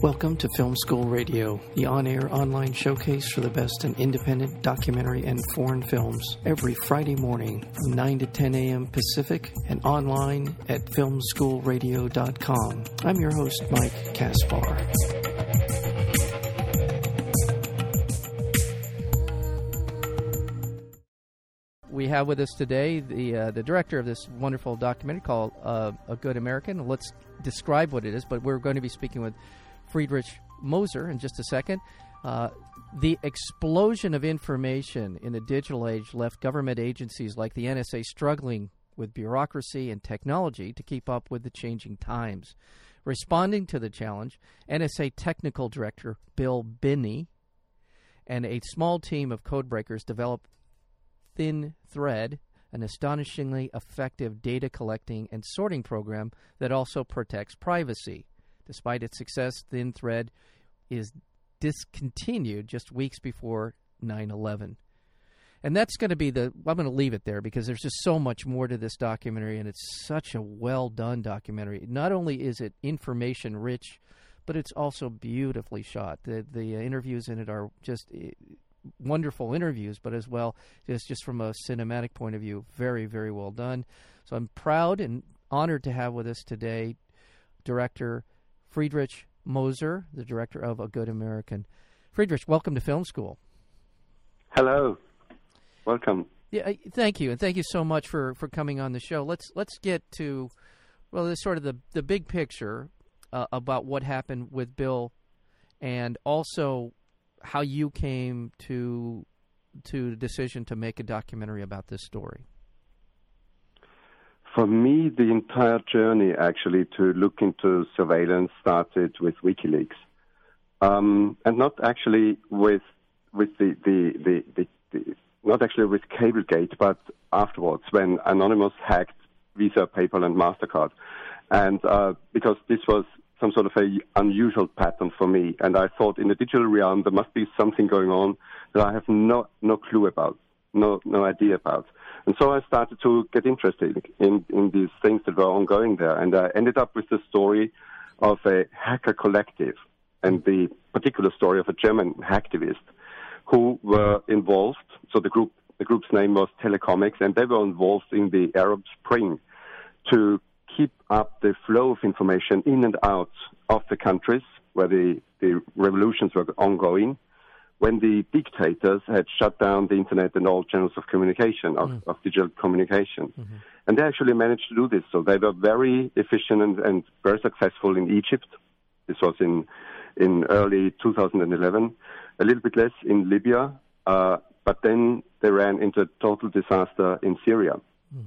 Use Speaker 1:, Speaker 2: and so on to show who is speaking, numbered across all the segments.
Speaker 1: Welcome to Film School Radio, the on air online showcase for the best in independent documentary and foreign films, every Friday morning from 9 to 10 a.m. Pacific and online at filmschoolradio.com. I'm your host, Mike Kaspar. We have with us today the uh, the director of this wonderful documentary called uh, A Good American. Let's describe what it is, but we're going to be speaking with Friedrich Moser in just a second. Uh, the explosion of information in the digital age left government agencies like the NSA struggling with bureaucracy and technology to keep up with the changing times. Responding to the challenge, NSA technical director Bill Binney and a small team of codebreakers developed Thin Thread, an astonishingly effective data collecting and sorting program that also protects privacy. Despite its success, Thin Thread is discontinued just weeks before 9 11. And that's going to be the. I'm going to leave it there because there's just so much more to this documentary, and it's such a well done documentary. Not only is it information rich, but it's also beautifully shot. The the interviews in it are just eh, wonderful interviews, but as well just just from a cinematic point of view, very very well done. So I'm proud and honored to have with us today director Friedrich Moser, the director of A Good American. Friedrich, welcome to Film School.
Speaker 2: Hello, welcome.
Speaker 1: Yeah, thank you, and thank you so much for, for coming on the show. Let's let's get to well, this sort of the the big picture uh, about what happened with Bill, and also how you came to to the decision to make a documentary about this story.
Speaker 2: For me, the entire journey actually to look into surveillance started with WikiLeaks, um, and not actually with with the the, the, the, not actually with Cablegate, but afterwards when Anonymous hacked Visa, PayPal, and Mastercard, and uh, because this was some sort of a unusual pattern for me, and I thought in the digital realm there must be something going on that I have no no clue about, no no idea about. And so I started to get interested in, in these things that were ongoing there. And I ended up with the story of a hacker collective and the particular story of a German hacktivist who were involved. So the group, the group's name was Telecomix, and they were involved in the Arab Spring to keep up the flow of information in and out of the countries where the, the revolutions were ongoing when the dictators had shut down the internet and all channels of communication, of, mm. of digital communication. Mm-hmm. And they actually managed to do this. So they were very efficient and, and very successful in Egypt. This was in, in early 2011. A little bit less in Libya. Uh, but then they ran into a total disaster in Syria. Mm.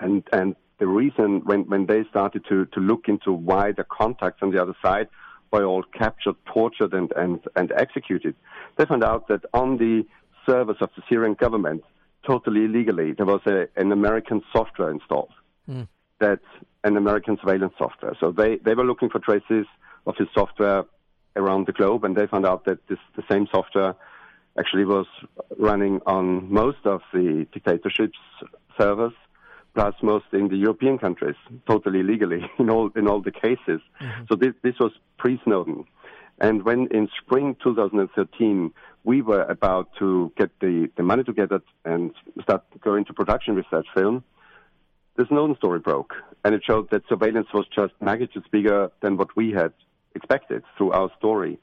Speaker 2: And, and the reason when, when they started to, to look into why the contacts on the other side were all captured, tortured, and, and, and executed, they found out that on the servers of the Syrian government, totally illegally, there was a, an American software installed. Mm. That's an American surveillance software. So they, they were looking for traces of this software around the globe, and they found out that this, the same software actually was running on most of the dictatorships' servers, plus most in the European countries, totally legally in all in all the cases. Mm-hmm. So this this was pre-Snowden. And when in spring 2013 we were about to get the, the money together and start going to production with that film, the Snowden story broke. And it showed that surveillance was just magnitudes bigger than what we had expected through our story.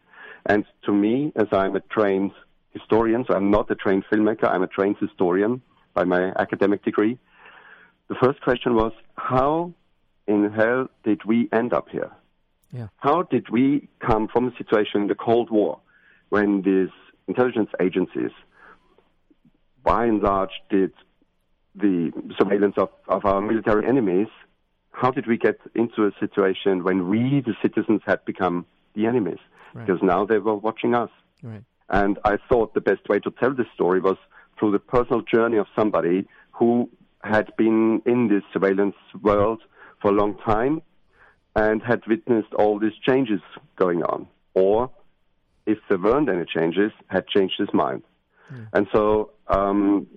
Speaker 2: And to me, as I'm a trained historian, so I'm not a trained filmmaker, I'm a trained historian by my academic degree, the first question was, how in hell did we end up here? Yeah. How did we come from a situation in the Cold War when these intelligence agencies, by and large, did the surveillance of, of our military enemies? How did we get into a situation when we, the citizens, had become the enemies? Right. Because now they were watching us. Right. And I thought the best way to tell this story was through the personal journey of somebody who had been in this surveillance world for a long time and had witnessed all these changes going on. Or, if there weren't any changes, had changed his mind. Mm. And so, um,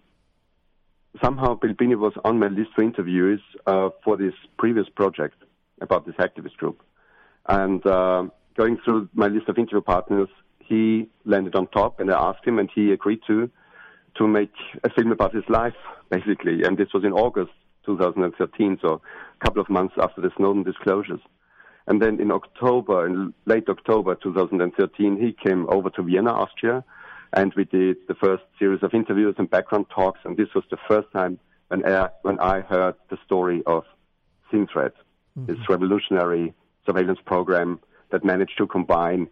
Speaker 2: somehow Bill was on my list for interviews uh, for this previous project about this activist group. And uh, going through my list of interview partners, he landed on top, and I asked him, and he agreed to to make a film about his life, basically. And this was in August 2013, so a couple of months after the Snowden disclosures. And then in October, in late October 2013, he came over to Vienna, Austria, and we did the first series of interviews and background talks. And this was the first time when I, when I heard the story of Thin Thread, mm-hmm. this revolutionary surveillance program that managed to combine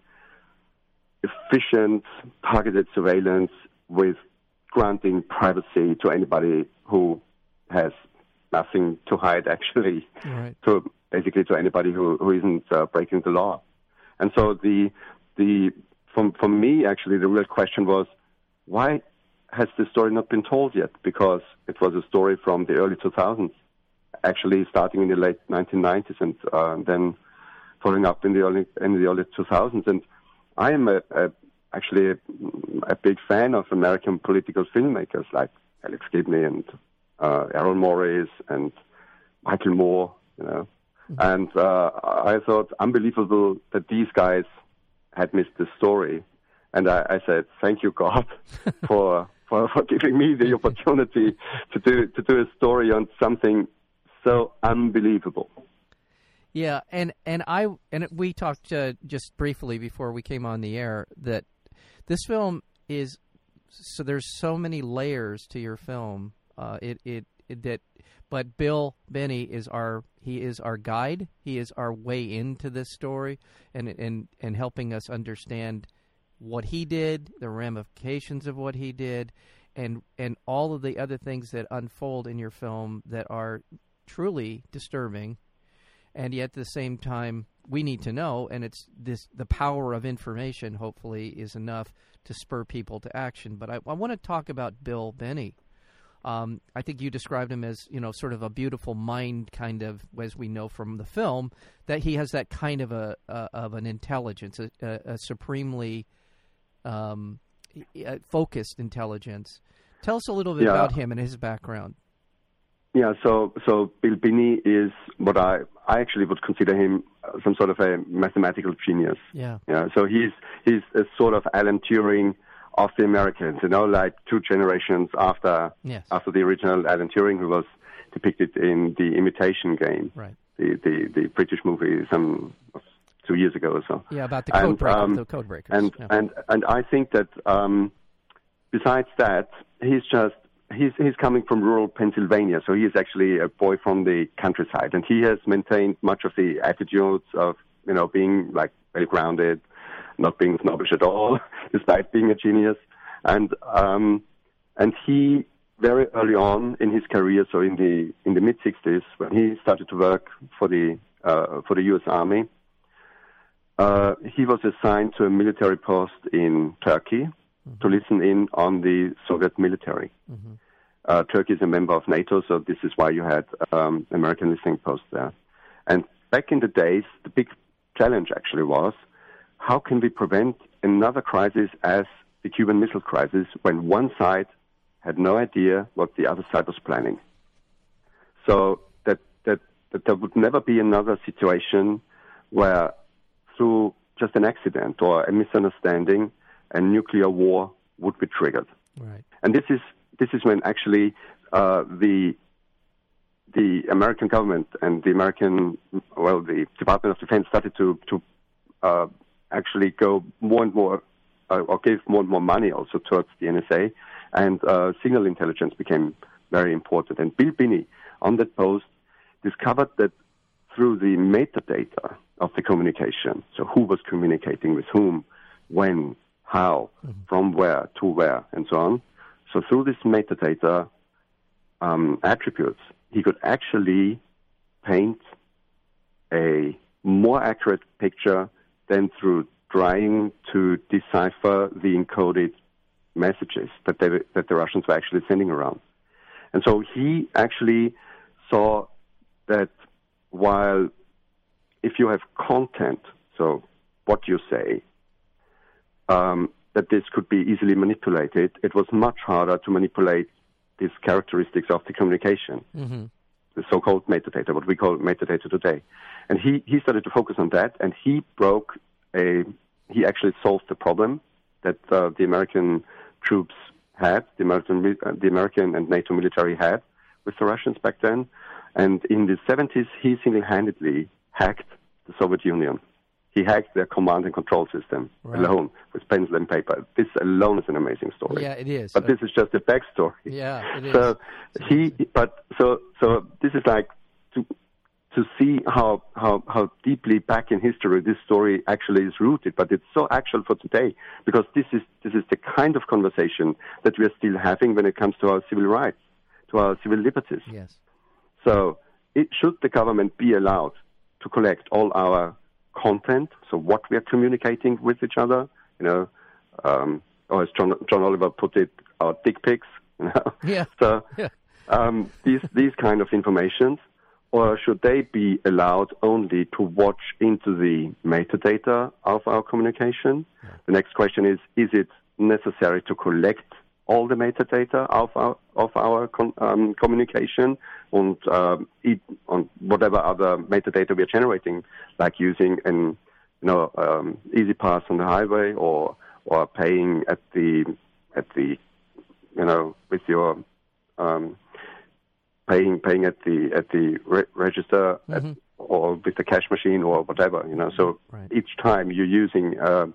Speaker 2: efficient, targeted surveillance with granting privacy to anybody who has nothing to hide, actually, right. to basically to anybody who, who isn't uh, breaking the law. And so the the for, for me, actually, the real question was why has this story not been told yet? Because it was a story from the early 2000s, actually starting in the late 1990s and uh, then following up in the early in the early 2000s. And I am a, a actually a, a, big fan of American political filmmakers like Alex Gibney and uh, Errol Morris and Michael Moore, you know. Mm-hmm. And uh, I thought unbelievable that these guys had missed this story. And I, I said, thank you, God, for, for, for giving me the opportunity to do, to do a story on something so unbelievable.
Speaker 1: Yeah, and and I and we talked uh, just briefly before we came on the air that this film is so there's so many layers to your film. Uh, it, it, it that, but Bill Binney is our he is our guide. He is our way into this story and and and helping us understand what he did, the ramifications of what he did, and and all of the other things that unfold in your film that are truly disturbing, and yet at the same time we need to know, and it's this the power of information. Hopefully, is enough to spur people to action. But I, I want to talk about Bill Binney Um, I think you described him as you know sort of a beautiful mind, kind of as we know from the film that he has that kind of a uh, of an intelligence, a, a, a supremely um, focused intelligence. Tell us a little bit yeah. about him and his background.
Speaker 2: Yeah, so so Bill Binney is what I I actually would consider him some sort of a mathematical genius.
Speaker 1: Yeah.
Speaker 2: Yeah. So he's he's a sort of Alan Turing of the Americans, you know, like two generations after
Speaker 1: yes.
Speaker 2: after the original Alan Turing, who was depicted in the Imitation Game,
Speaker 1: right?
Speaker 2: The the, the British movie some two years ago or so.
Speaker 1: Yeah, about the code and, breakers, um, the code breakers.
Speaker 2: And
Speaker 1: yeah.
Speaker 2: and and I think that um, besides that, he's just he's he's coming from rural Pennsylvania, so he is actually a boy from the countryside, and he has maintained much of the attitudes of you know being like well grounded, not being snobbish at all, despite being a genius, and um, and he very early on in his career, so in the in the mid '60s, when he started to work for the uh, for the U.S. Army, uh, he was assigned to a military post in Turkey mm-hmm. to listen in on the Soviet military. Mm-hmm. Uh, Turkey is a member of NATO, so this is why you had um, American listening posts there. And back in the days, the big challenge actually was how can we prevent another crisis as the Cuban Missile Crisis when one side had no idea what the other side was planning? So that, that, that there would never be another situation where through just an accident or a misunderstanding, a nuclear war would be triggered.
Speaker 1: Right.
Speaker 2: And this is this is when actually uh, the the American government and the American well the Department of Defense started to to uh, actually go more and more uh, or give more and more money also towards the NSA, and uh, signal intelligence became very important. And Bill Binney on that post discovered that through the metadata of the communication, so who was communicating with whom, when, how, mm-hmm. from where to where, and so on. So through this metadata um, attributes, he could actually paint a more accurate picture than through trying to decipher the encoded messages that, they, that the Russians were actually sending around. And so he actually saw that while if you have content, so what you say, um, that this could be easily manipulated, it was much harder to manipulate these characteristics of the communication, mm-hmm. the so-called metadata, what we call metadata today. And he, he started to focus on that, and he broke a he actually solved the problem that uh, the American troops had, the American, uh, the American and NATO military had with the Russians back then. And in the 70s, he single-handedly hacked the Soviet Union. He hacked their command and control system right. alone with pencil and paper. This alone is an amazing story.
Speaker 1: Yeah, it is.
Speaker 2: But this is just a backstory.
Speaker 1: Yeah, it is.
Speaker 2: So he, but so so this is like to to see how, how, how deeply back in history this story actually is rooted, but it's so actual for today because this is, this is the kind of conversation that we are still having when it comes to our civil rights, to our civil liberties.
Speaker 1: Yes.
Speaker 2: So, it, should the government be allowed to collect all our content, so what we are communicating with each other, you know, um, or as John, John Oliver put it, our dick pics, you know?
Speaker 1: Yeah.
Speaker 2: So,
Speaker 1: yeah.
Speaker 2: Um, these, these kind of informations or should they be allowed only to watch into the metadata of our communication? Yeah. The next question is, is it necessary to collect all the metadata of our, of our um, communication and um, on whatever other metadata we are generating, like using an you know um, E-ZPass on the highway or or paying at the at the you know with your um, paying paying at the at the re- register mm-hmm. at, or with the cash machine or whatever. You know, so right. each time you're using, uh,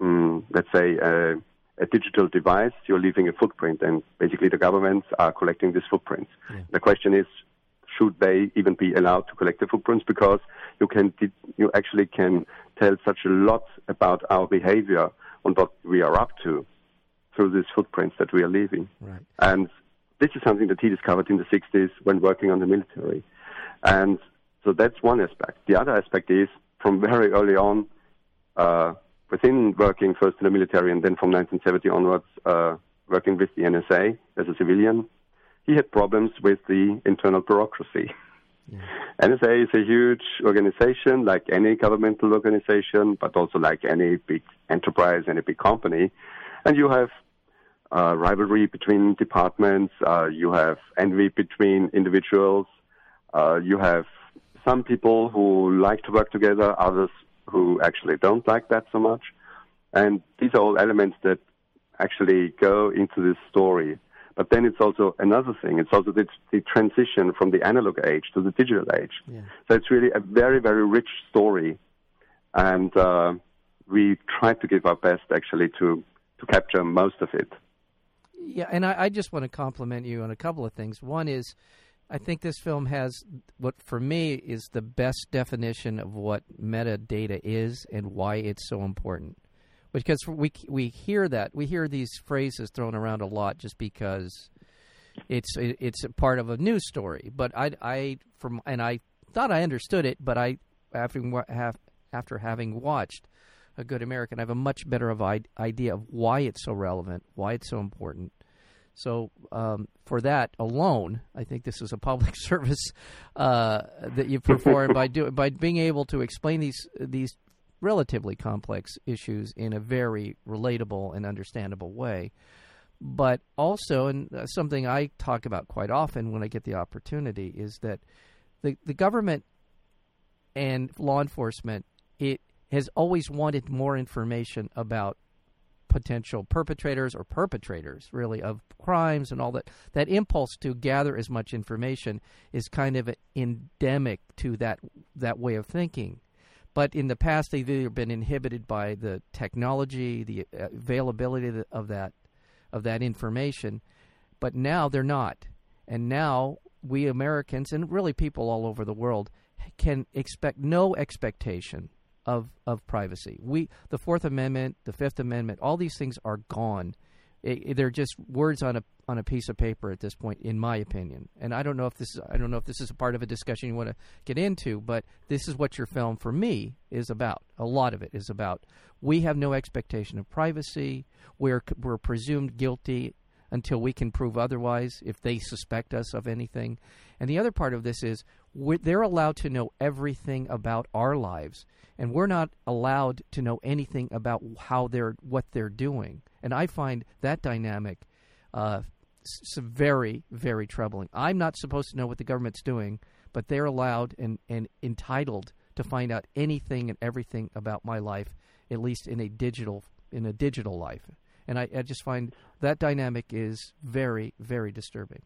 Speaker 2: um, let's say, a, a, digital device, you're leaving a footprint, and basically the governments are collecting these footprints. Yeah. The question is. Should they even be allowed to collect the footprints? Because you can, you actually can tell such a lot about our behavior and what we are up to through these footprints that we are leaving.
Speaker 1: Right.
Speaker 2: And this is something that he discovered in the 60s when working on the military. And so that's one aspect. The other aspect is from very early on, uh, within working first in the military and then from 1970 onwards, uh, working with the NSA as a civilian, he had problems with the internal bureaucracy. Yeah. NSA is a huge organization, like any governmental organization, but also like any big enterprise, any big company. And you have uh, rivalry between departments. Uh, you have envy between individuals. Uh, you have some people who like to work together, others who actually don't like that so much. And these are all elements that actually go into this story. But then it's also another thing. It's also the, the transition from the analog age to the digital age.
Speaker 1: Yeah.
Speaker 2: So it's really a very, very rich story. And uh, we try to give our best actually to, to capture most of it.
Speaker 1: Yeah, and I, I just want to compliment you on a couple of things. One is, I think this film has what for me is the best definition of what metadata is and why it's so important. Because we we hear that we hear these phrases thrown around a lot just because it's it's a part of a news story. But I I from and I thought I understood it, but I after after having watched a good American, I have a much better of idea of why it's so relevant, why it's so important. So um, for that alone, I think this is a public service uh, that you perform by do, by being able to explain these these relatively complex issues in a very relatable and understandable way. But also, and uh, something I talk about quite often when I get the opportunity is that the the government and law enforcement it has always wanted more information about potential perpetrators or perpetrators really of crimes and all that. That impulse to gather as much information is kind of endemic to that that way of thinking. But in the past they've either been inhibited by the technology the uh, availability of that of that information but now they're not. And now we Americans and really people all over the world can expect no expectation of of privacy. We the Fourth Amendment, the Fifth Amendment, all these things are gone. It, it, they're just words on a on a piece of paper at this point, in my opinion. And I don't know if this is I don't know if this is a part of a discussion you want to get into, but this is what your film for me is about. A lot of it is about. We have no expectation of privacy. We're we're presumed guilty until we can prove otherwise. If they suspect us of anything, and the other part of this is they're allowed to know everything about our lives and we're not allowed to know anything about how they're what they're doing. And I find that dynamic uh, very very troubling. I'm not supposed to know what the government's doing, but they're allowed and, and entitled to find out anything and everything about my life, at least in a digital in a digital life. And I, I just find that dynamic is very, very disturbing.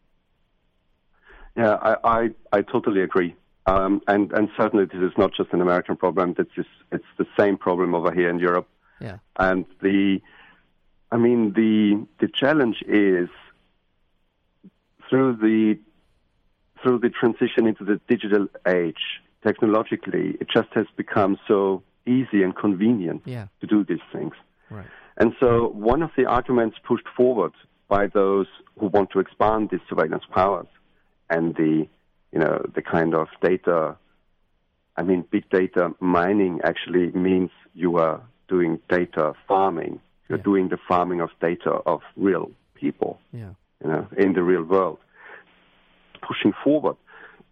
Speaker 2: Yeah, I, I, I totally agree. Um, and, and certainly this is not just an American problem. It's, just, it's the same problem over here in Europe.
Speaker 1: Yeah.
Speaker 2: And the, I mean, the, the challenge is through the, through the transition into the digital age, technologically, it just has become so easy and convenient
Speaker 1: yeah.
Speaker 2: to do these things.
Speaker 1: Right.
Speaker 2: And so one of the arguments pushed forward by those who want to expand these surveillance powers and the, you know, the kind of data, I mean, big data mining actually means you are doing data farming. You're
Speaker 1: Yeah.
Speaker 2: doing the farming of data of real people,
Speaker 1: Yeah.
Speaker 2: you know, in the real world. Pushing forward,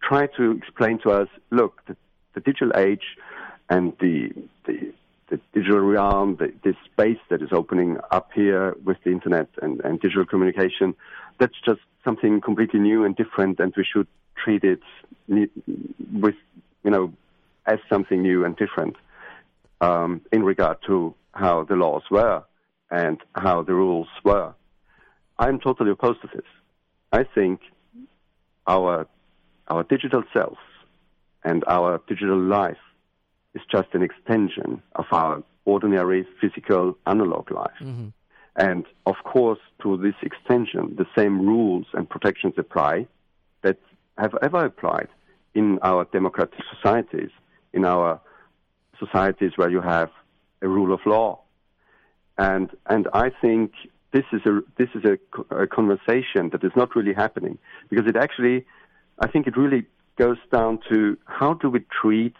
Speaker 2: try to explain to us, look, the, the digital age and the, the, the digital realm, the, this space that is opening up here with the internet and, and digital communication, that's just something completely new and different, and we should treat it with, you know, as something new and different um, in regard to how the laws were and how the rules were. I'm totally opposed to this. I think our our digital selves and our digital life is just an extension of our ordinary physical analog life.
Speaker 1: hmm
Speaker 2: And of course, to this extension, the same rules and protections apply that have ever applied in our democratic societies, in our societies where you have a rule of law. And, and I think this is, a, this is a, a conversation that is not really happening because it actually, I think it really goes down to how do we treat,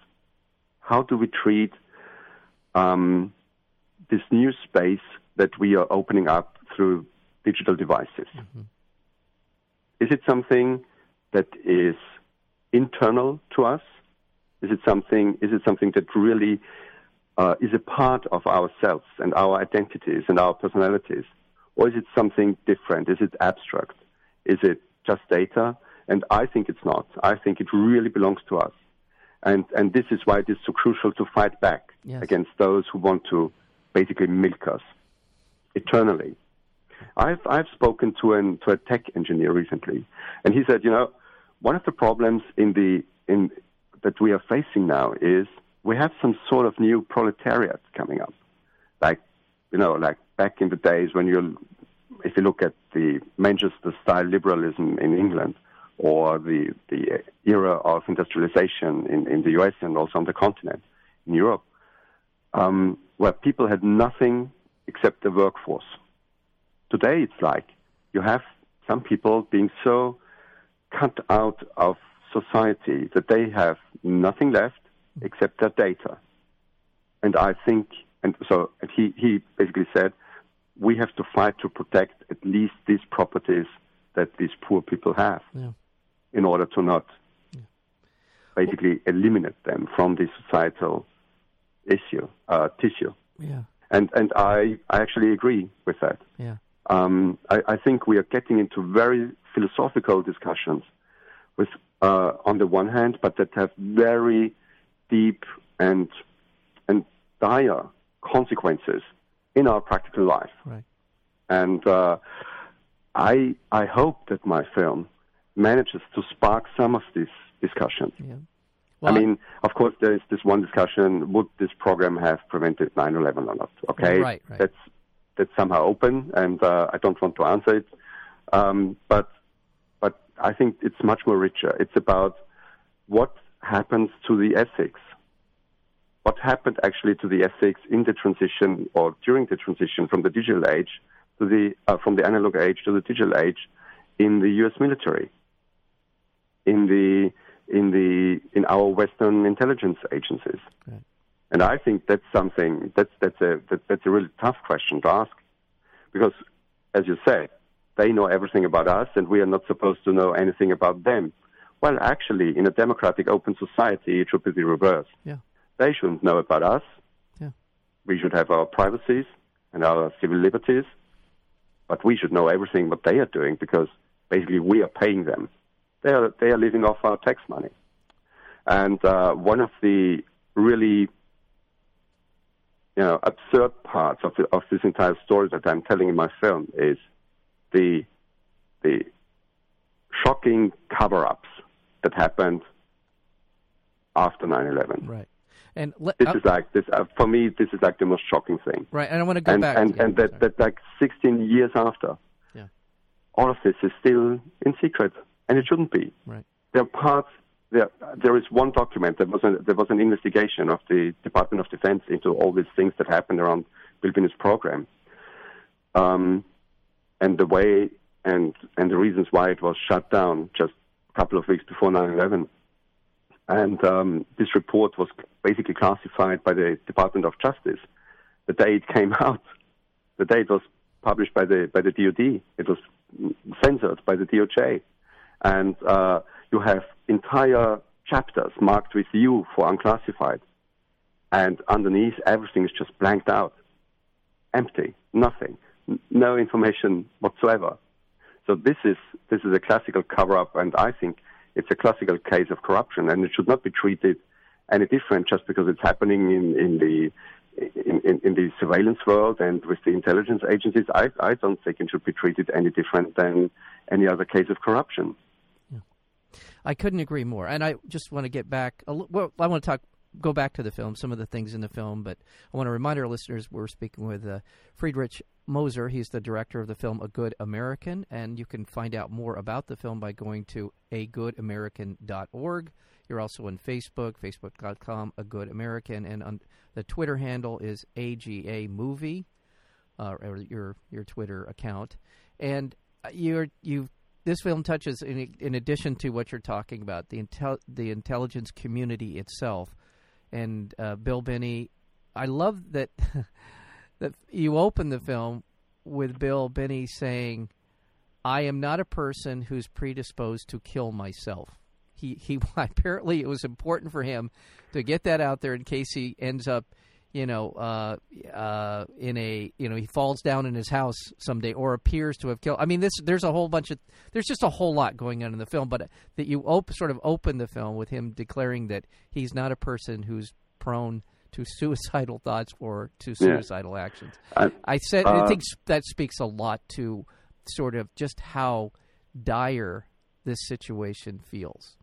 Speaker 2: how do we treat um, this new space that we are opening up through digital devices. Is it something that is internal to us? Is it something? Is it something that really uh, is a part of ourselves and our identities and our personalities, or is it something different? Is it abstract? Is it just data? And I think it's not. I think it really belongs to us. And, and this is why it is so crucial to fight back
Speaker 1: Yes.
Speaker 2: against those who want to basically milk us eternally. I've, I've spoken to, an, to a tech engineer recently, and he said, you know, one of the problems in the, in, that we are facing now is we have some sort of new proletariat coming up. Like, you know, like back in the days when you, if you look at the Manchester style liberalism in England, or the, the era of industrialization in, in the US and also on the continent, in Europe, um, where people had nothing except the workforce. Today, it's like you have some people being so cut out of society that they have nothing left except their data. And I think, and so he, he basically said, we have to fight to protect at least these properties that these poor people have
Speaker 1: Yeah.
Speaker 2: In order to not basically eliminate them from the societal issue, uh, tissue.
Speaker 1: Yeah.
Speaker 2: And, and I, I actually agree with that.
Speaker 1: Yeah.
Speaker 2: Um, I, I think we are getting into very philosophical discussions with, uh, on the one hand, but that have very deep and, and dire consequences in our practical life.
Speaker 1: Right.
Speaker 2: And uh, I, I hope that my film manages to spark some of these discussions.
Speaker 1: Yeah.
Speaker 2: I mean, of course, there is this one discussion: would this program have prevented 9/11 or not? Okay,
Speaker 1: Right, right.
Speaker 2: that's that's somehow open, and uh, I don't want to answer it. Um, but but I think it's much more richer. It's about what happens to the ethics. What happened actually to the ethics in the transition or during the transition from the digital age to the uh, from the analog age to the digital age in the U.S. military, in the in the in our Western intelligence agencies.
Speaker 1: Right.
Speaker 2: And I think that's something that's that's a that, that's a really tough question to ask, because as you say, they know everything about us, and we are not supposed to know anything about them. Well, actually, in a democratic, open society, it should be the reverse.
Speaker 1: Yeah.
Speaker 2: They shouldn't know about us.
Speaker 1: Yeah.
Speaker 2: We should have our privacies and our civil liberties, but we should know everything what they are doing because basically we are paying them. They are they are living off our tax money. And uh, one of the really you know absurd parts of the, of this entire story that I'm telling in my film is the the shocking cover-ups that happened after 9/11.
Speaker 1: Right. And
Speaker 2: This
Speaker 1: uh,
Speaker 2: is like this uh, for me. This is like the most shocking thing.
Speaker 1: right. And I want to go
Speaker 2: and
Speaker 1: back.
Speaker 2: and,
Speaker 1: yeah,
Speaker 2: and that, that like 16 years after,
Speaker 1: Yeah.
Speaker 2: all of this is still in secret, and it shouldn't be.
Speaker 1: Right.
Speaker 2: There are parts. There, there is one document. There was an, there was an investigation of the Department of Defense into all these things that happened around Bill Binney's program, um, and the way and and the reasons why it was shut down just a couple of weeks before 9/11. And um, this report was basically classified by the Department of Justice. The day it came out, the day it was published by the by the DoD, it was censored by the DOJ, and uh, you have entire chapters marked with U for unclassified, and underneath everything is just blanked out, empty, nothing, n- no information whatsoever. So this is this is a classical cover-up, and I think it's a classical case of corruption, and it should not be treated any different just because it's happening in, in the in, in, in the surveillance world and with the intelligence agencies. I, I don't think it should be treated any different than any other case of corruption.
Speaker 1: I couldn't agree more. And I just want to get back. Well, I want to talk, go back to the film, some of the things in the film. But I want to remind our listeners we're speaking with uh, Friedrich Moser. He's the director of the film A Good American, and you can find out more about the film by going to agoodamericans.org. You're also on Facebook, facebook.com, A Good American, and on the Twitter handle is AGA Movie, uh, or your your Twitter account. And uh, you're you this film touches in, in addition to what you're talking about the intel, the intelligence community itself. And uh, Bill Binney I love that that you open the film with Bill Binney saying I am not a person who's predisposed to kill myself. He he apparently it was important for him to get that out there in case he ends up you know, uh, uh, in a, you know, he falls down in his house someday, or appears to have killed. I mean, this there's a whole bunch of there's just a whole lot going on in the film, but that you op- sort of open the film with him declaring that he's not a person who's prone to suicidal thoughts or to suicidal actions.
Speaker 2: I,
Speaker 1: I said
Speaker 2: uh,
Speaker 1: I think that speaks a lot to sort of just how dire this situation feels.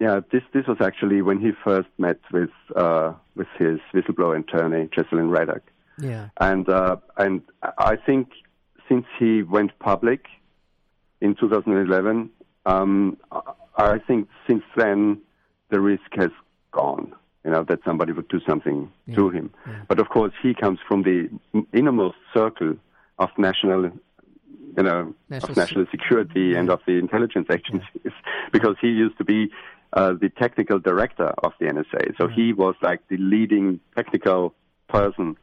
Speaker 2: Yeah, this this was actually when he first met with uh, with his whistleblower attorney, Jesselyn Radack,
Speaker 1: Yeah.
Speaker 2: and uh, and I think since he went public in 2011, um, I- think since then the risk has gone. You know that somebody would do something to him. But of course, he comes from the innermost circle of national you know,
Speaker 1: National
Speaker 2: of national security and of the intelligence agencies, because he used to be uh, the technical director of the NSA. So he was like the leading technical person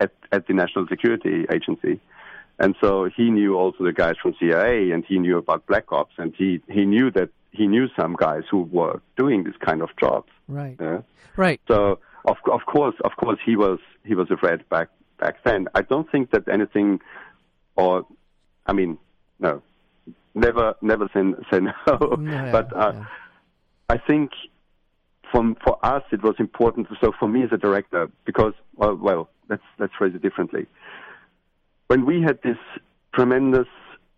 Speaker 2: at, at the National Security Agency. And so he knew also the guys from CIA and he knew about Black Ops and he, he knew that he knew some guys who were doing this kind of jobs.
Speaker 1: Right.
Speaker 2: Yeah?
Speaker 1: Right.
Speaker 2: So of of course, of course, he was he was afraid back back then. I don't think that anything, or I mean, no, never never say say no.
Speaker 1: Yeah,
Speaker 2: but uh,
Speaker 1: yeah.
Speaker 2: I think from for us it was important. So for me as a director, because well, well, let's let's phrase it differently. When we had this tremendous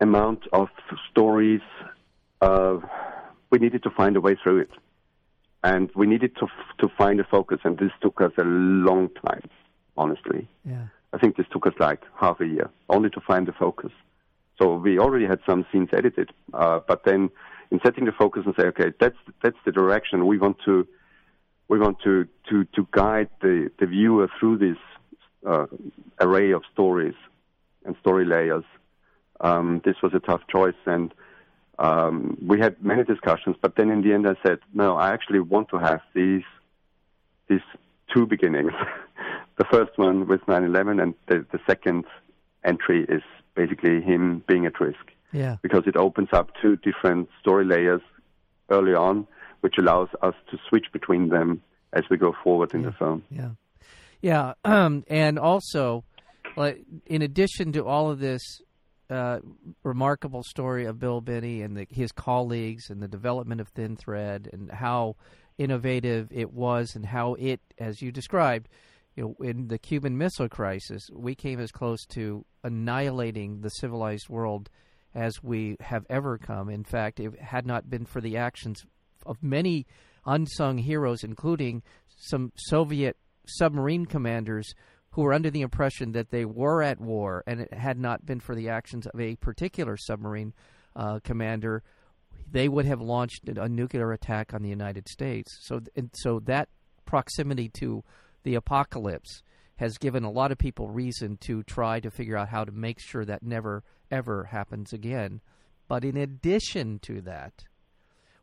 Speaker 2: amount of stories, uh, we needed to find a way through it and we needed to to find a focus, and this took us a long time, honestly.
Speaker 1: Yeah.
Speaker 2: I think this took us like half a year only to find the focus. So we already had some scenes edited, uh, but then in setting the focus and say, okay, that's that's the direction we want to we want to to to guide the the viewer through this uh, array of stories and story layers. Um, this was a tough choice, and um, we had many discussions. But then in the end, I said, no, I actually want to have these these two beginnings. the first one with 9/11, and the, the second entry is basically him being at risk
Speaker 1: Yeah.
Speaker 2: because it opens up two different story layers early on, which allows us to switch between them as we go forward in the film.
Speaker 1: Yeah, yeah, um, and also, like, in addition to all of this uh, remarkable story of Bill Binney and the, his colleagues and the development of Thin Thread and how innovative it was and how it, as you described, you know, in the Cuban Missile Crisis, we came as close to annihilating the civilized world as we have ever come. In fact, it had not been for the actions of many unsung heroes, including some Soviet submarine commanders who were under the impression that they were at war, and it had not been for the actions of a particular submarine uh, commander, they would have launched a nuclear attack on the United States. So, so that proximity to the apocalypse has given a lot of people reason to try to figure out how to make sure that never ever happens again. But in addition to that,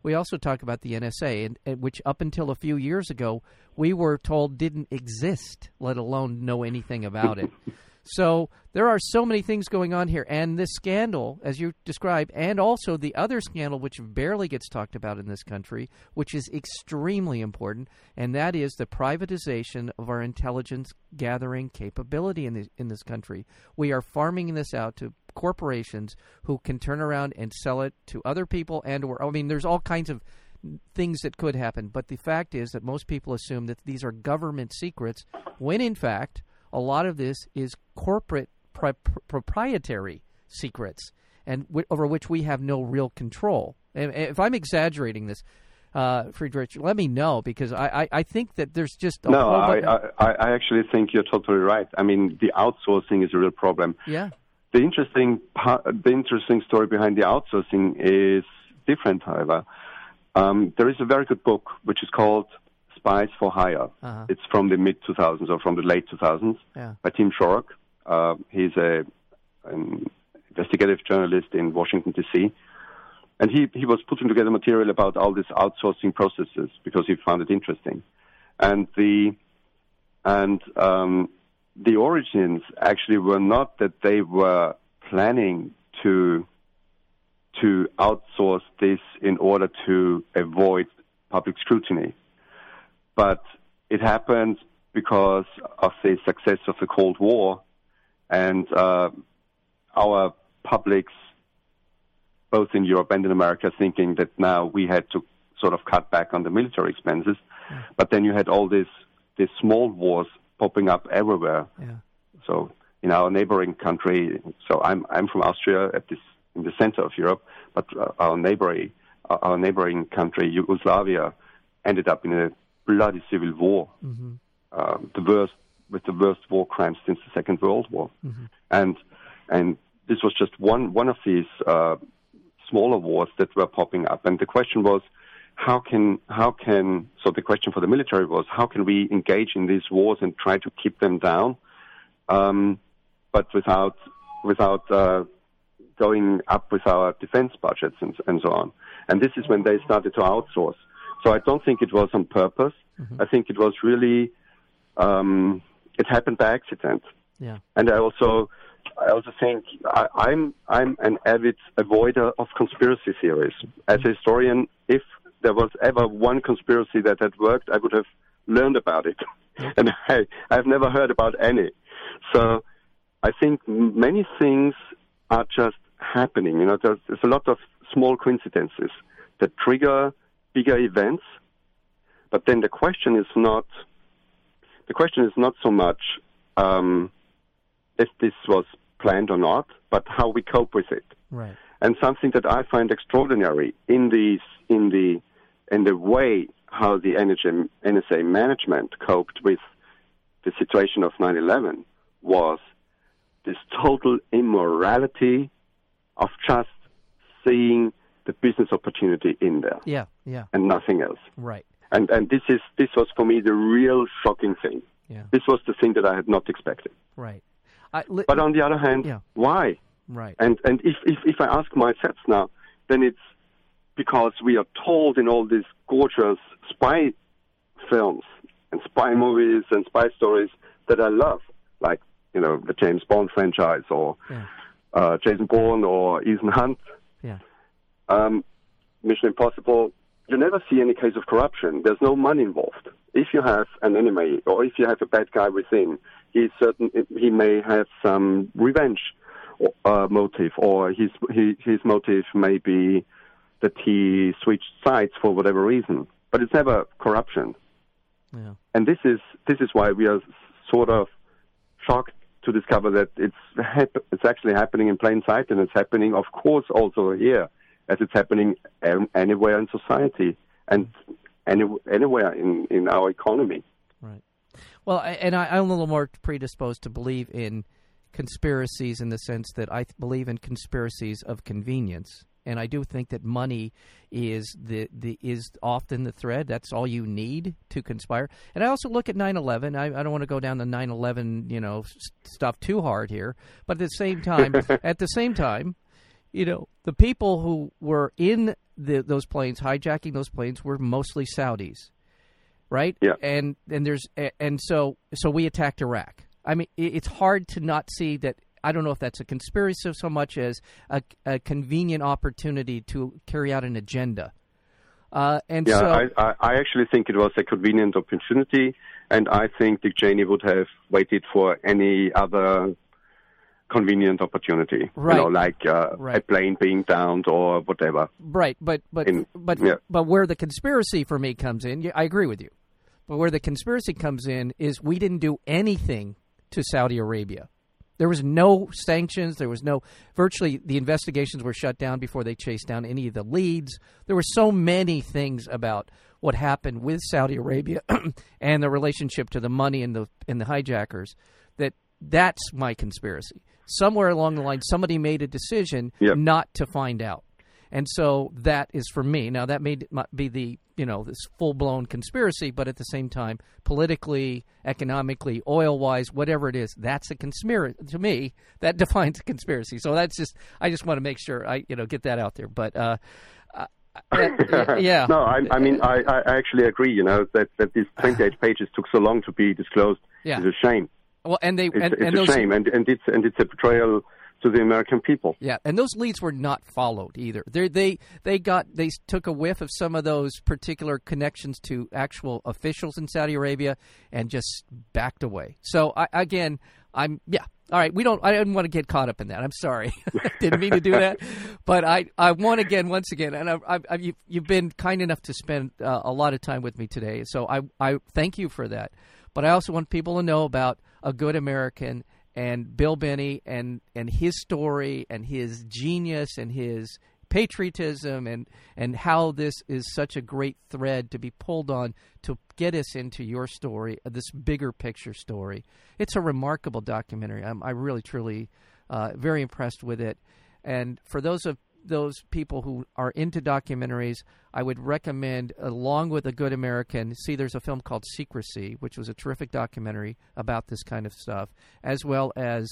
Speaker 1: we also talk about the NSA, and, and, which up until a few years ago we were told didn't exist, let alone know anything about it. So there are so many things going on here, and this scandal, as you described, and also the other scandal which barely gets talked about in this country, which is extremely important, and that is the privatization of our intelligence gathering capability in this, in this country. We are farming this out to corporations who can turn around and sell it to other people, and or I mean, there's all kinds of things that could happen. But the fact is that most people assume that these are government secrets, when in fact a lot of this is corporate pri- proprietary secrets, and w- over which we have no real control. And if I'm exaggerating this, uh, Friedrich, let me know because I, I, I think that there's just
Speaker 2: no. I, I, I actually think you're totally right. I mean, the outsourcing is a real problem.
Speaker 1: Yeah.
Speaker 2: The interesting part, the interesting story behind the outsourcing is different, however. Um, there is a very good book which is called Spies for Hire. Uh-huh. It's from the mid 2000s or from the late 2000s yeah. by Tim Shorrock. Uh, he's a an investigative journalist in Washington D.C. And he, he was putting together material about all these outsourcing processes because he found it interesting. And the and um, the origins actually were not that they were planning to to outsource this in order to avoid public scrutiny but it happened because of the success of the Cold War and uh, our publics, both in Europe and in America, thinking that now we had to sort of cut back on the military expenses. Yeah. But then you had all these these small wars popping up everywhere. Yeah. So in our neighboring country, so I'm I'm from Austria at this in the center of Europe, but uh, our neighboring our neighboring country Yugoslavia ended up in a bloody civil war, mm-hmm. uh, the worst with the worst war crimes since the Second World War, mm-hmm. and and this was just one one of these uh, smaller wars that were popping up, and the question was. How can how can so the question for the military was how can we engage in these wars and try to keep them down, um, but without without uh, going up with our defense budgets and, and so on. And this is when they started to outsource. So I don't think it was on purpose. Mm-hmm. I think it was really um, it happened by accident.
Speaker 1: Yeah.
Speaker 2: And I also I also think I, I'm I'm an avid avoider of conspiracy theories. As a historian, if there was ever one conspiracy that had worked, I would have learned about it. and I, I've never heard about any. So I think many things are just happening. You know, there's, there's a lot of small coincidences that trigger bigger events. But then the question is not the question is not so much um, if this was planned or not, but how we cope with it.
Speaker 1: Right.
Speaker 2: And something that I find extraordinary in these in the in the way how the NHM, NSA management coped with the situation of 9/11 was this total immorality of just seeing the business opportunity in there.
Speaker 1: Yeah, yeah.
Speaker 2: And nothing else.
Speaker 1: Right.
Speaker 2: And and this is this was for me the real shocking thing.
Speaker 1: Yeah.
Speaker 2: This was the thing that I had not expected.
Speaker 1: Right.
Speaker 2: Li- but on the other hand,
Speaker 1: yeah.
Speaker 2: why?
Speaker 1: Right.
Speaker 2: And and if, if if I ask myself now, then it's because we are told in all these gorgeous spy films and spy movies and spy stories that I love, like you know the James Bond franchise or yeah. uh, Jason Bourne or Ethan Hunt. Um, Mission Impossible, you never see any case of corruption. There's no money involved. If you have an enemy or if you have a bad guy within, he's certain he may have some revenge uh, motive, or his he, his motive may be that he switched sides for whatever reason, but it's never corruption.
Speaker 1: Yeah.
Speaker 2: And this is this is why we are sort of shocked to discover that it's hap- it's actually happening in plain sight, and it's happening, of course, also here, as it's happening anywhere in society and any, anywhere in in our economy.
Speaker 1: Right. Well, and I, I'm a little more predisposed to believe in conspiracies in the sense that I believe in conspiracies of convenience and I do think that money is the, the is often the thread. That's all you need to conspire. And I also look at 9/11. I, I don't want to go down the 9/11 you know stuff too hard here, but at the same time, at the same time, you know, the people who were in the, those planes hijacking those planes were mostly Saudis, right?
Speaker 2: Yeah.
Speaker 1: And and there's and so so we attacked Iraq. I mean, it's hard to not see that I don't know if that's a conspiracy so much as a, a convenient opportunity to carry out an agenda. Uh, and
Speaker 2: yeah,
Speaker 1: so,
Speaker 2: I, I actually think it was a convenient opportunity, and I think Dick Cheney would have waited for any other convenient opportunity,
Speaker 1: right.
Speaker 2: you know, like uh,
Speaker 1: right.
Speaker 2: a plane being downed or whatever.
Speaker 1: Right, but but
Speaker 2: In,
Speaker 1: but
Speaker 2: yeah.
Speaker 1: but where the conspiracy for me comes in, I agree with you. But where the conspiracy comes in is we didn't do anything to Saudi Arabia. There was no sanctions. There was no virtually the investigations were shut down before they chased down any of the leads. There were so many things about what happened with Saudi Arabia and the relationship to the money and the and the hijackers that that's my conspiracy. Somewhere along the line, somebody made a decision
Speaker 2: Yep.
Speaker 1: not to find out, and so that is for me. Now that may be the you know this full blown conspiracy, but at the same time, politically, economically, oil wise, whatever it is, that's a conspiracy to me. That defines a conspiracy. So that's just I just want to make sure I you know get that out there. But uh, uh, yeah,
Speaker 2: No, I, I mean, I, I actually agree. You know that that these 28 pages took so long to be disclosed
Speaker 1: Yeah.
Speaker 2: is a shame.
Speaker 1: Well, and they
Speaker 2: It's,
Speaker 1: and,
Speaker 2: it's
Speaker 1: and
Speaker 2: a
Speaker 1: those
Speaker 2: shame, and and it's and it's a betrayal to the American people.
Speaker 1: Yeah, and those leads were not followed either. They they they got they took a whiff of some of those particular connections to actual officials in Saudi Arabia and just backed away. So I, again, I'm yeah. All right, we don't. I didn't want to get caught up in that. I'm sorry, didn't mean to do that. But I, I want again, once again, and I, I, I you've, you've been kind enough to spend uh, a lot of time with me today. So I, I thank you for that. But I also want people to know about a good American and Bill Binney and and his story and his genius and his patriotism and and how this is such a great thread to be pulled on to get us into your story, uh, this bigger picture story. It's a remarkable documentary. I'm I really truly uh, very impressed with it. And for those of those people who are into documentaries, I would recommend, along with A Good American, see there's a film called Secrecy, which was a terrific documentary about this kind of stuff, as well as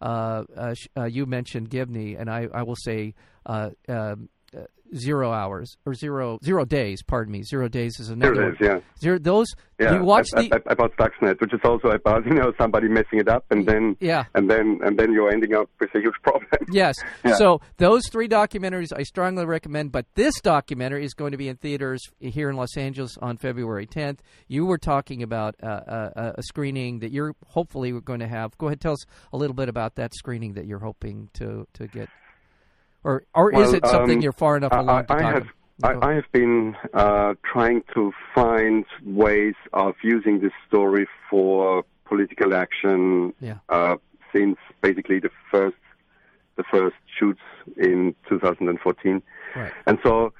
Speaker 1: uh, uh, uh, you mentioned Gibney, and I, I will say uh, um, uh, Zero Hours or Zero Zero Days. Pardon me, Zero Days is another.
Speaker 2: Is,
Speaker 1: one.
Speaker 2: yeah.
Speaker 1: Zero, those
Speaker 2: Yeah,
Speaker 1: you watch
Speaker 2: ab-
Speaker 1: the
Speaker 2: ab- about Stuxnet, which is also about you know somebody messing it up, and then
Speaker 1: yeah.
Speaker 2: and then and then you're ending up with a huge problem.
Speaker 1: Yes.
Speaker 2: Yeah.
Speaker 1: So those three documentaries I strongly recommend, but this documentary is going to be in theaters here in Los Angeles on February 10th. You were talking about uh, uh, a screening that you're hopefully going to have. Go ahead, tell us a little bit about that screening that you're hoping to to get, or or is it something
Speaker 2: um,
Speaker 1: you're far enough
Speaker 2: I-
Speaker 1: along to
Speaker 2: I
Speaker 1: talk
Speaker 2: have-? I, I have been uh, trying to find ways of using this story for political action
Speaker 1: Yeah.
Speaker 2: uh, since basically the first the first shoots in 2014,
Speaker 1: Right.
Speaker 2: and so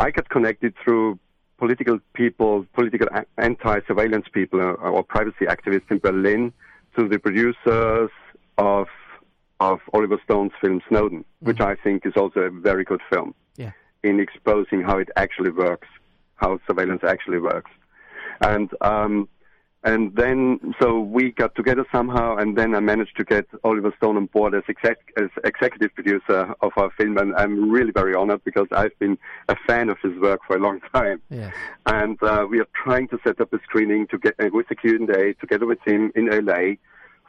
Speaker 2: I got connected through political people, political anti-surveillance people, uh, or privacy activists in Berlin, to the producers of of Oliver Stone's film Snowden, which I think is also a very good film
Speaker 1: Yeah.
Speaker 2: in exposing how it actually works, how surveillance actually works. And um, and then so we got together somehow, and then I managed to get Oliver Stone on board as, exec, as executive producer of our film, and I'm really very honored because I've been a fan of his work for a long time.
Speaker 1: Yes.
Speaker 2: And uh, we are trying to set up a screening to get uh, with the Q&A together with him in LA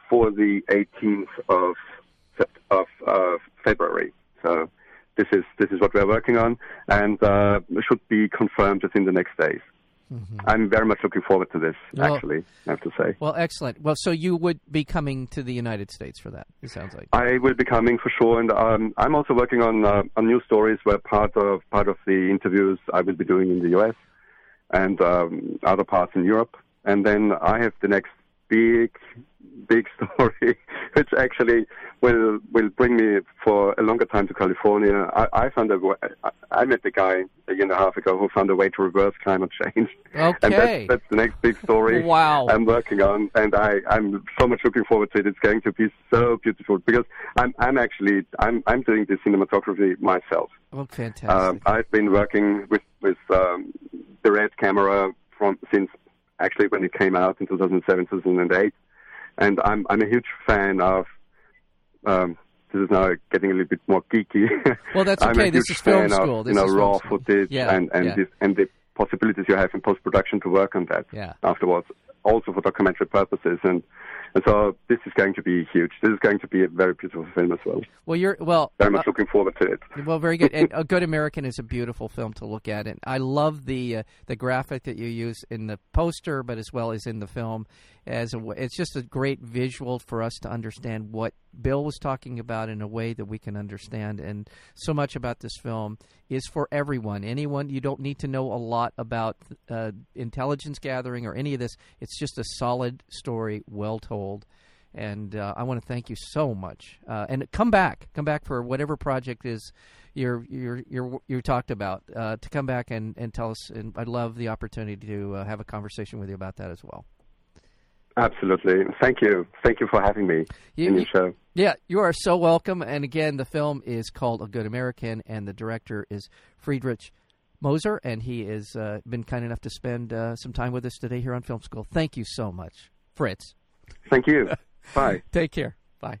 Speaker 2: for the 18th of Of uh, February. So this is this is what we're working on, and uh, should be confirmed within the next days. Mm-hmm. I'm very much looking forward to this. Well, actually, I have to say.
Speaker 1: Well, excellent. Well, so you would be coming to the United States for that. It sounds like
Speaker 2: I will be coming for sure, and um, I'm also working on uh, on new stories where part of part of the interviews I will be doing in the U.S. and um, other parts in Europe, and then I have the next big big story, which actually will will bring me for a longer time to California. I, I found I met the guy a year and a half ago who found a way to reverse climate change.
Speaker 1: Okay,
Speaker 2: and that's, that's the next big story.
Speaker 1: wow,
Speaker 2: I'm working on, and I I'm so much looking forward to it. It's going to be so beautiful because I'm I'm actually I'm I'm doing the cinematography myself.
Speaker 1: Oh, fantastic! Um,
Speaker 2: I've been working with with um, the red camera from since actually when it came out in 2007 2008 and I'm I'm a huge fan of. Um, this is now getting a little bit more geeky.
Speaker 1: Well, that's okay. this is film school.
Speaker 2: Of, this you know, raw footage yeah, and and, yeah. this, and the possibilities you have in post production to work on that
Speaker 1: yeah.
Speaker 2: afterwards, also for documentary purposes. And and so this is going to be huge. This is going to be a very beautiful film as well.
Speaker 1: Well, you're well
Speaker 2: very much uh, looking forward to it.
Speaker 1: Well, very good. and A Good American is a beautiful film to look at, and I love the uh, the graphic that you use in the poster, but as well as in the film. As a, it's just a great visual for us to understand what Bill was talking about in a way that we can understand. And so much about this film is for everyone. Anyone you don't need to know a lot about uh, intelligence gathering or any of this. It's just a solid story, well told and uh, I want to thank you so much. Uh, and come back, come back for whatever project is you're you're you're you talked about uh, to come back and, and tell us. And I'd love the opportunity to uh, have a conversation with you about that as well.
Speaker 2: Absolutely. Thank you. Thank you for having me you, in your show.
Speaker 1: Yeah, you are so welcome. And again, the film is called A Good American, and the director is Friedrich Moser, and he has uh, been kind enough to spend uh, some time with us today here on Film School. Thank you so much, Fritz.
Speaker 2: Thank you. Bye.
Speaker 1: Take care. Bye.